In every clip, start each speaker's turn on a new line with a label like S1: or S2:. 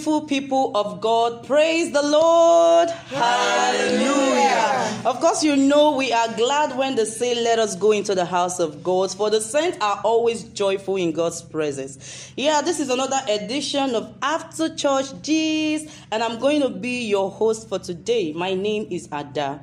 S1: People of God. Praise the Lord. Hallelujah. Of course, you know we are glad when they say, Let us go into the house of God, for the saints are always joyful in God's presence. Yeah, this is another edition of After Church G's, and I'm going to be your host for today. My name is Ada.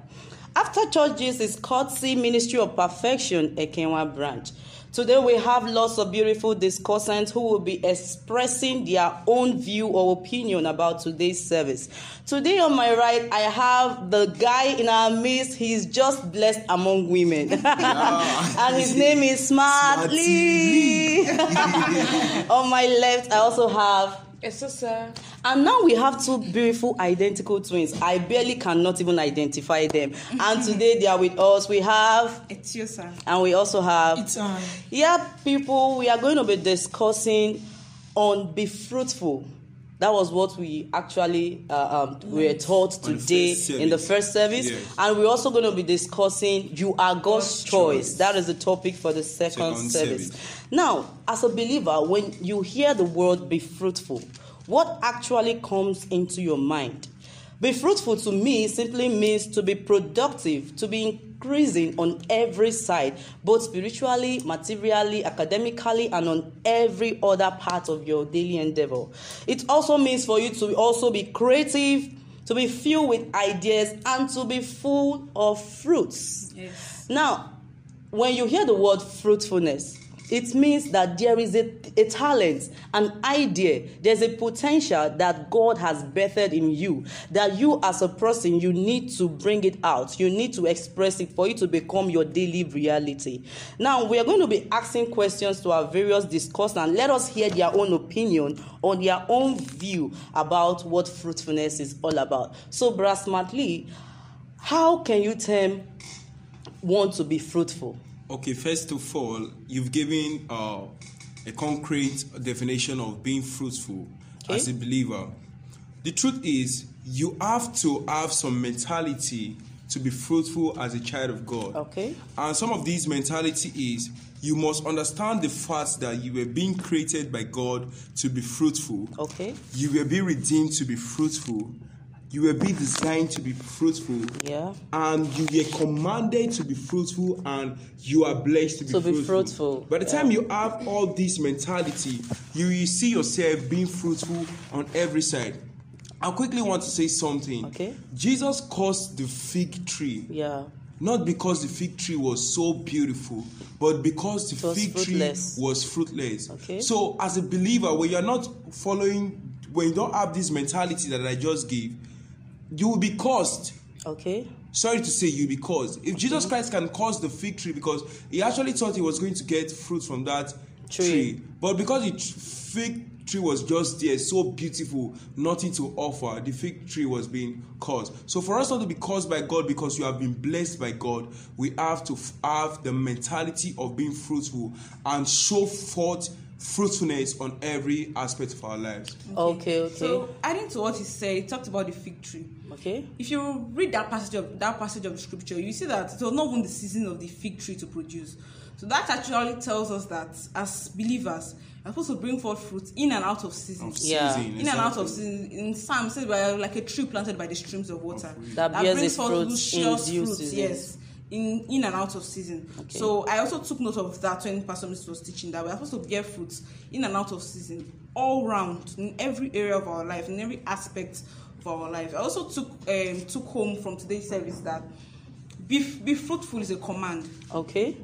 S1: After Church G's is Courtesy Ministry of Perfection, Ekenwa branch. Today we have lots of beautiful discussants who will be expressing their own view or opinion about today's service. Today on my right, I have the guy in our midst. He's just blessed among women. and his name is Smart Lee. on my left, I also have
S2: Yes, sir.
S1: and now we have two beautiful identical twins. I barely cannot even identify them. And today they are with us. We have,
S2: It's you, sir.
S1: and we also have.
S2: It's on.
S1: Yeah, people, we are going to be discussing on be fruitful. That was what we actually uh, um, were taught
S3: On the
S1: today in the first service,
S3: Yes.
S1: and we're also going to be discussing "You Are God's,
S3: God's
S1: choice.
S3: choice.
S1: That is the topic for the second,
S3: Second
S1: service.
S3: service.
S1: Now, as a believer, when you hear the word "be fruitful," what actually comes into your mind? Be fruitful to me simply means to be productive, to be increasing on every side, both spiritually, materially, academically, and on every other part of your daily endeavor. It also means for you to also be creative, to be filled with ideas, and to be full of fruits.
S2: Yes.
S1: Now, when you hear the word fruitfulness, it means that there is a, a talent, an idea, there's a potential that God has birthed in you. That you, as a person, you need to bring it out. You need to express it for it to become your daily reality. Now, we are going to be asking questions to our various discussants and let us hear their own opinion or their own view about what fruitfulness is all about. So, Brass Smartly, how can you term want to be fruitful?
S3: Okay, first of all, you've given uh, a concrete definition of being fruitful
S1: Okay.
S3: as a believer. The truth is, you have to have some mentality to be fruitful as a child of God.
S1: Okay.
S3: And some of these mentality is you must understand the fact that you were being created by God to be fruitful.
S1: Okay.
S3: You were being redeemed to be fruitful. You were being designed to be fruitful.
S1: Yeah.
S3: And you were commanded to be fruitful and you are blessed to be
S1: To be
S3: fruitful.
S1: fruitful,
S3: By the time you have all this mentality, you, you see yourself being fruitful on every side. I quickly want to say something.
S1: Okay.
S3: Jesus caused the fig tree
S1: Yeah.
S3: not because the fig tree was so beautiful, but because the fig
S1: fruitless.
S3: tree was fruitless.
S1: Okay.
S3: So, as a believer, when you're not following, when you don't have this mentality that I just gave, you will be caused.
S1: Okay.
S3: Sorry to say, you'll be caused. If Jesus Christ can cause the fig tree because he actually thought he was going to get fruit from that
S1: Tree.
S3: tree, but because the fig tree was just there, so beautiful, nothing to offer, the fig tree was being caused. So, for us not to be caused by God because you have been blessed by God, we have to f- have the mentality of being fruitful and show forth fruitfulness on every aspect of our lives.
S1: Okay. Okay.
S2: So, adding to what he said, he talked about the fig tree.
S1: okay.
S2: If you read that passage of that passage of the scripture, you see that it was not even the season of the fig tree to produce. So that actually tells us that as believers, we're supposed to bring forth fruit in and out of season.
S3: Of
S1: Yeah.
S3: season,
S2: In and out of
S3: exactly.
S2: season. In Psalm, it says we're like a tree planted by the streams of water
S1: That bears
S2: brings
S1: its
S2: forth
S1: fruits in
S2: luscious fruits,
S1: seasons.
S2: Yes, in in and out of season.
S1: Okay.
S2: So I also took note of that when Pastor Mrs. was teaching that we're supposed to bear fruits in and out of season, all round in every area of our life, in every aspect of our life. I also took um, took home from today's service that be be fruitful is a command.
S1: Okay.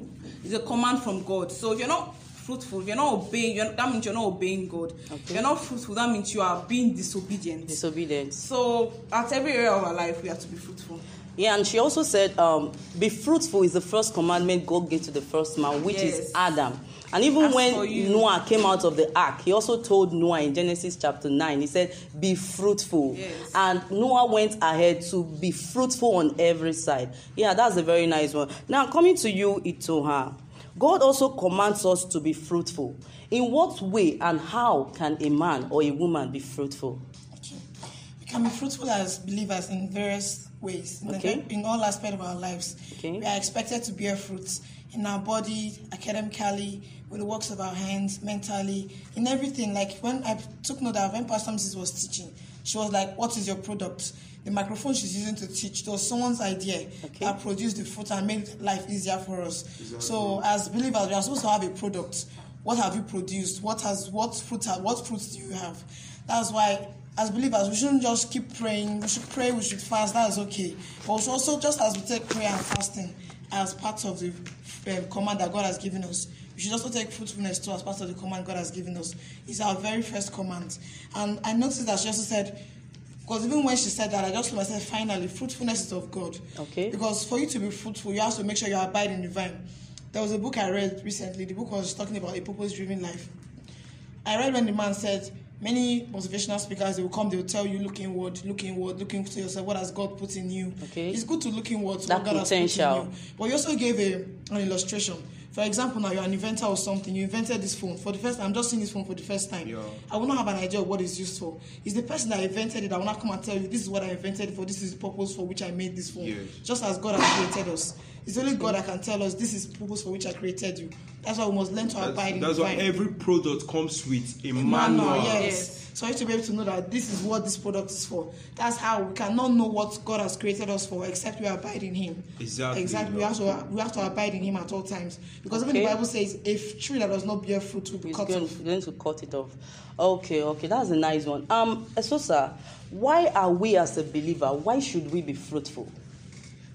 S2: It's a command from God. So if you're not fruitful, if you're not obeying, you're, that means you're not obeying God. If you're not fruitful, that means you are being disobedient.
S1: Disobedience.
S2: So at every area of our life, we have to be fruitful.
S1: Yeah, and she also said, um, "Be fruitful" is the first commandment God gave to the first man, which is Adam. And even
S2: As
S1: when Noah came out of the ark, he also told Noah in Genesis chapter 9, he said, Be fruitful.
S2: Yes.
S1: And Noah went ahead to be fruitful on every side. Yeah, that's a very nice one. Now, coming to you, Itoha, God also commands us to be fruitful. In what way and how can a man or a woman be fruitful?
S4: Okay. We can be fruitful as believers in various ways in, the-
S1: Okay.
S4: in all aspects of our lives.
S1: Okay.
S4: We are expected to bear fruits in our body, academically, with the works of our hands, mentally, in everything. Like when I took note that when Pastor Mrs. was teaching, she was like, "What is your product?" The microphone she's using to teach it was someone's idea
S1: Okay.
S4: that produced the fruit and made life easier for us. So as believers, we are supposed to have a product. What have you produced? What has what fruit have, what fruits do you have? That's why as believers we shouldn't just keep praying. We should pray, we should fast, that's okay. But also just as we take prayer and fasting as part of the um, command that God has given us. We should also take fruitfulness too as part of the command God has given us. It's our very first command. And I noticed that she also said, because even when she said that, I just told myself, finally, fruitfulness is of God.
S1: Okay.
S4: Because for you to be fruitful, you have to make sure you abide in the vine. There was a book I read recently. The book was talking about a purpose-driven life. I read when the man said, many motivational speakers they will come, they will tell you, look inward, look inward, look into yourself. What has God put in you?
S1: Okay.
S4: It's good to look inward. To
S1: That
S4: what God has put
S1: potential.
S4: in you. But you also gave a, an illustration. For example, now you're an inventor or something. You invented this phone for the first time. I'm just seeing this phone for the first time.
S3: Yeah.
S4: I will not have an idea of what it's used for. It's the person that invented it that will not come and tell you, this is what I invented for, this is the purpose for which I made this phone.
S3: Yes.
S4: Just as God has created us. It's only God that can tell us, this is the purpose for which I created you. That's why we must learn to abide
S3: That's,
S4: in
S3: that's why every product comes with a
S4: manual,
S3: manual.
S4: yes.
S2: Yes.
S4: So you to be able to know that this is what this product is for. That's how we cannot know what God has created us for except we abide in Him.
S3: Exactly,
S4: Exactly. We have to we have to abide in Him at all times because even
S1: Okay.
S4: the Bible says a tree that does not bear fruit will be
S1: He's
S4: cut
S1: going,
S4: off.
S1: going to cut it off. Okay, okay, that's a nice one. Um, Esosa, why are we as a believer? Why should we be fruitful?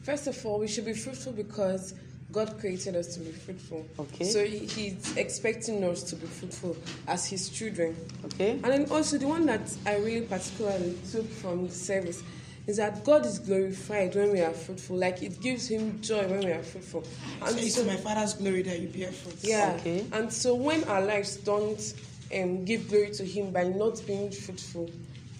S5: First of all, we should be fruitful because God created us to be fruitful.
S1: Okay.
S5: So he- He's expecting us to be fruitful as His children.
S1: Okay.
S5: And then also, the one that I really particularly took from the service is that God is glorified when we are fruitful. Like it gives Him joy when we are fruitful.
S4: So it's
S5: so-
S4: my Father's glory that you bear fruit.
S5: yeah.
S1: Okay.
S5: And so when our lives don't um, give glory to Him by not being fruitful,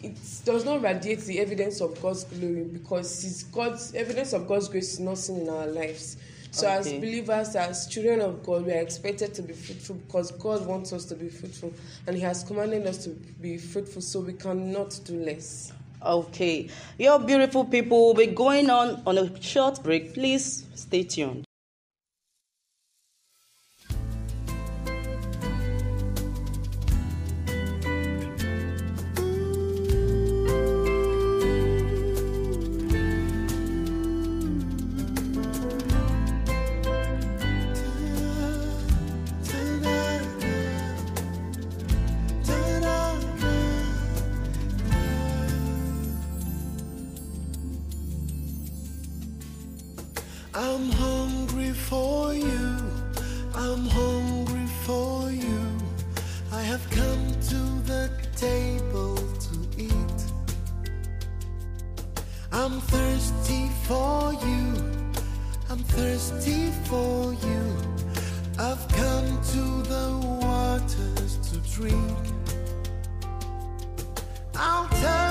S5: it does not radiate the evidence of God's glory because it's God's evidence of God's grace is not seen in our lives. So as believers, as children of God, we are expected to be fruitful because God wants us to be fruitful and He has commanded us to be fruitful, so we cannot do less.
S1: Okay, your beautiful people will be going on on a short break. Please stay tuned.
S6: I'm hungry for you. I'm hungry for you. I have come to the table to eat. I'm thirsty for you. I'm thirsty for you. I've come to the waters to drink. I'll tarry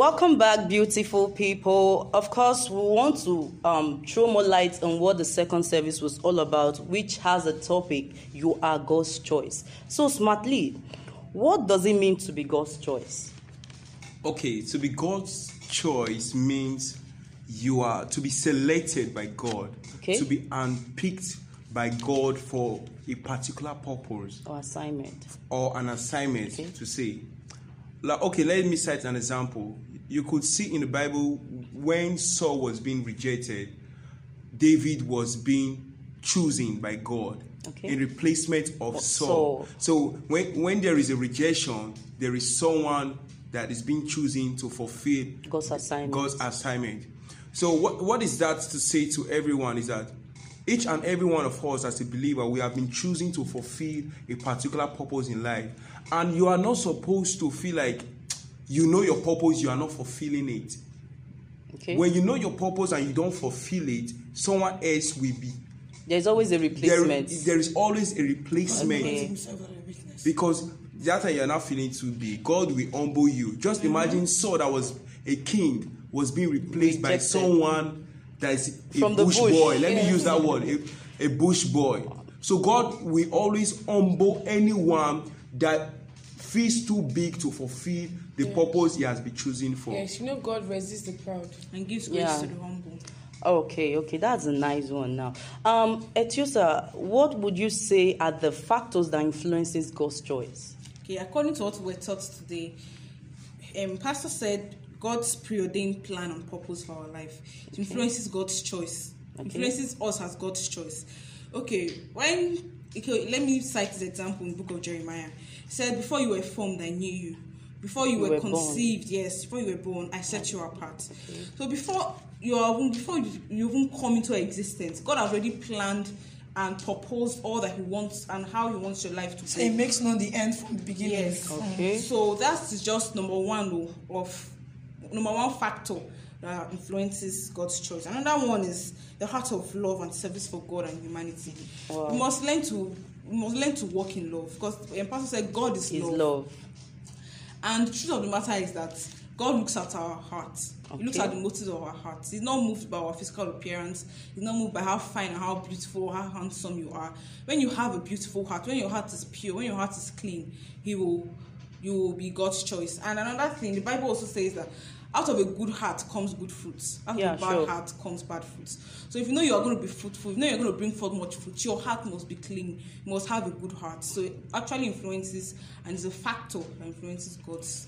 S1: Welcome back, beautiful people. Of course, we want to um, throw more light on what the second service was all about, which has a topic You are God's choice. So, smartly, what does it mean to be God's choice?
S3: Okay, to be God's choice means you are to be selected by God,
S1: Okay.
S3: to be unpicked by God for a particular purpose
S1: Or assignment.
S3: or an assignment
S1: Okay.
S3: to say. Like, okay, let me cite an example. You could see in the Bible when Saul was being rejected, David was being chosen by God
S1: Okay.
S3: in replacement of
S1: Of
S3: Saul.
S1: Saul.
S3: So when, when there is a rejection, there is someone that is being chosen to fulfill
S1: God's assignment.
S3: God's assignment. So what, what is that to say to everyone is that each and every one of us as a believer, we have been choosing to fulfill a particular purpose in life. And you are not supposed to feel like you know your purpose, you are not fulfilling it.
S1: Okay.
S3: When you know your purpose and you don't fulfill it, someone else will be.
S1: There's always a
S3: There,
S1: replacement.
S3: there is always a replacement
S1: Okay.
S4: himself out of weakness.
S3: because that time you're not feeling too big. God will humble you. Just imagine mm-hmm. Saul that was a king was being replaced by someone that is a
S1: From
S3: bush,
S1: bush.
S3: boy. Let me use that word, a, a bush boy. So God will always humble anyone that feels too big to fulfill the purpose He has been choosing for.
S5: Yes, you know God resists the proud.
S2: and gives grace
S1: Yeah.
S2: to the humble.
S1: Okay, okay, that's a nice one now. Um, Etiosa, what would you say are the factors that influences God's choice?
S2: Okay, according to what we're taught today, um, Pastor said God's preordained plan and purpose for our life it influences God's choice,
S1: Okay.
S2: influences us as God's choice. Okay, when okay, let me cite this example in the book of Jeremiah. It said, "Before you were formed, I knew you. Before you,
S1: You
S2: were,
S1: were born.
S2: conceived, yes, before you were born, I set you apart." So before you are even before you, you even come into existence, God has already planned and proposed all that He wants and how He wants your life to
S4: So
S2: be.
S4: it makes known the end from the beginning.
S2: Yes.
S1: Okay.
S2: So that is just number one of number one factor that influences God's choice. Another one is the heart of love and service for God and humanity.
S1: Wow.
S2: We must learn to we must learn to walk in love because the pastor said God is
S1: Is
S2: love.
S1: love.
S2: And the truth of the matter is that God looks at our heart. He looks at the motives of our hearts. He's not moved by our physical appearance. He's not moved by how fine how beautiful, how handsome you are. When you have a beautiful heart, when your heart is pure, when your heart is clean, He will, you will be God's choice. And another thing, the Bible also says that out of a good heart comes good fruits. Out
S1: Yeah,
S2: of a bad
S1: sure.
S2: heart comes bad fruits. So if you know you are going to be fruitful, if you know you're going to bring forth much fruit, your heart must be clean. You must have a good heart. So it actually influences and is a factor that influences God's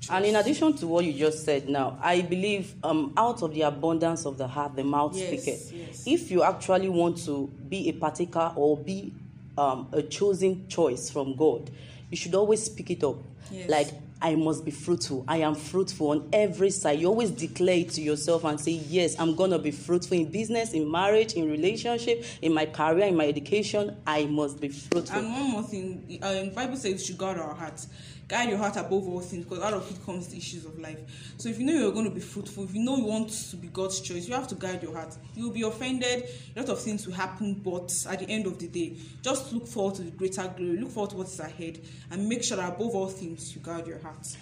S2: choice.
S1: And in addition to what you just said now, I believe um, out of the abundance of the heart, the mouth
S2: Yes,
S1: speaketh.
S2: yes.
S1: If you actually want to be a partaker or be um, a chosen choice from God, you should always speak it up.
S2: Yes.
S1: Like, I must be fruitful. I am fruitful on every side. You always declare it to yourself and say, Yes, I'm going to be fruitful in business, in marriage, in relationship, in my career, in my education. I must be fruitful.
S2: And one more thing, uh, the Bible says should guard our hearts. Guide your heart above all things because out of it comes the issues of life. So if you know you're going to be fruitful, if you know you want to be God's choice, you have to guide your heart. You will be offended, a lot of things will happen, but at the end of the day, just look forward to the greater glory, look forward to what is ahead, and make sure that above all things you guard your heart.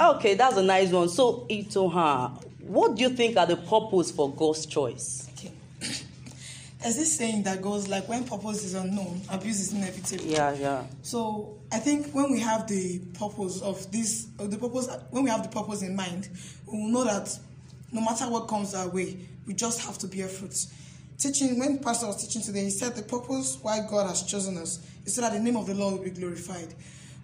S1: Okay, that's a nice one. So, Itoha, what do you think are the purpose for God's choice?
S4: There's this saying that goes like when purpose is unknown, abuse is inevitable.
S1: Yeah, yeah.
S4: So I think when we have the purpose of this, of the purpose, when we have the purpose in mind, we will know that no matter what comes our way, we just have to bear fruit. Teaching when Pastor was teaching today, he said the purpose why God has chosen us is so that the name of the Lord will be glorified.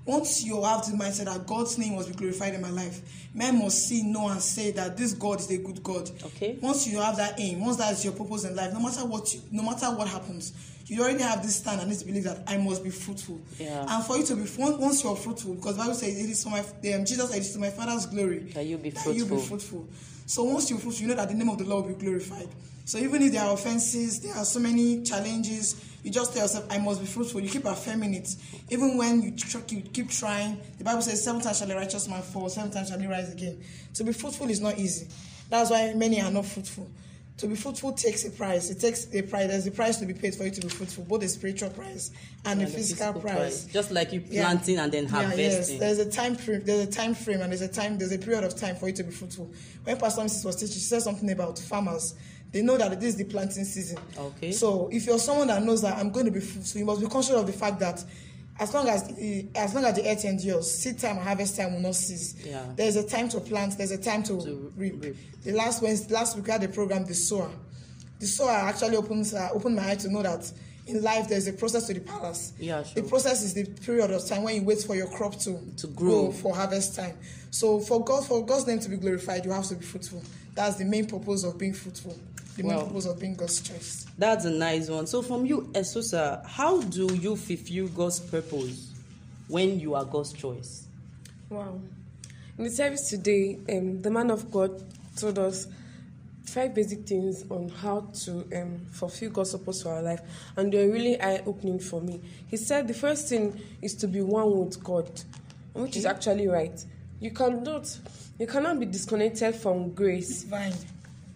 S4: Once you have the mindset that God's name must be glorified in my life, men must see, know, and say that this God is a good God.
S1: Okay.
S4: Once you have that aim, once that is your purpose in life, no matter what, you, no matter what happens, you already have this stand and this belief that I must be fruitful.
S1: Yeah.
S4: And for you to be once once you're fruitful, because Bible says it is for my um, Jesus said it is to my Father's glory
S1: That you be
S4: that you be
S1: fruitful.
S4: fruitful. So once you're fruitful, you know that the name of the Lord will be glorified. So even if there are offenses, there are so many challenges, you just tell yourself, I must be fruitful. You keep affirming it. Even when you, tr- you keep trying, the Bible says, seven times shall a righteous man fall, seven times shall he rise again. To be fruitful is not easy. That's why many are not fruitful. To be fruitful takes a price. It takes a price. There's a price to be paid for you to be fruitful, both a spiritual price and, a
S1: And the
S4: physical, price.
S1: Just like you
S4: Yeah.
S1: planting and then
S4: Yeah, yes.
S1: harvesting.
S4: There's a time frame. There's a time frame, and there's a time. There's a period of time for you to be fruitful. When Pastor Mrs. was teaching, she said something about farmers. They know that this is the planting season.
S1: Okay.
S4: So if you're someone that knows that I'm going to be fruitful, you must be conscious of the fact that as long as the, as long as the earth endures, seed time and harvest time will not cease.
S1: Yeah.
S4: There's a time to plant. There's a time to,
S1: To
S4: reap.
S1: reap.
S4: The last Wednesday, last week we had a program, the sower. The sower actually opens uh, opened my eye to know that in life there's a process to the palace.
S1: Yeah, sure.
S4: The process is the period of time when you wait for your crop to
S1: To grow.
S4: for harvest time. So for God, for God's name to be glorified, you have to be fruitful. That's the main purpose of being fruitful. The main
S1: Wow.
S4: purpose of being God's choice.
S1: That's a nice one. So, from you, Esusa, how do you fulfill God's purpose when you are God's choice?
S5: Wow. In the service today, um, the man of God told us five basic things on how to um, fulfill God's purpose for our life, and they're really eye opening for me. He said the first thing is to be one with God, which is actually right. You cannot, you cannot be disconnected from grace
S4: Divine.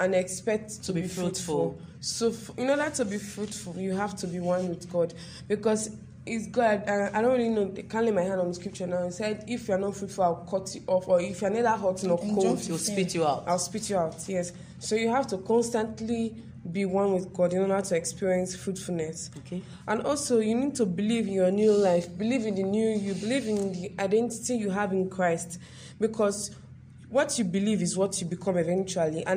S5: And expect to,
S1: be
S5: be,
S1: fruitful.
S5: fruitful. So, f- in order to be fruitful, you have to be one with God because it's God. I, I don't really know. I can't lay my hand on the scripture now. He said, "If you're not fruitful, I'll cut you off, or if you're neither hot nor
S4: In
S5: cold,
S4: John
S1: He'll spit you out.
S5: I'll spit you out." Yes. So you have to constantly be one with God in order to experience fruitfulness.
S1: Okay.
S5: And also, you need to believe in your new life, believe in the new you, believe in the identity you have in Christ, because what you believe is what you become eventually. And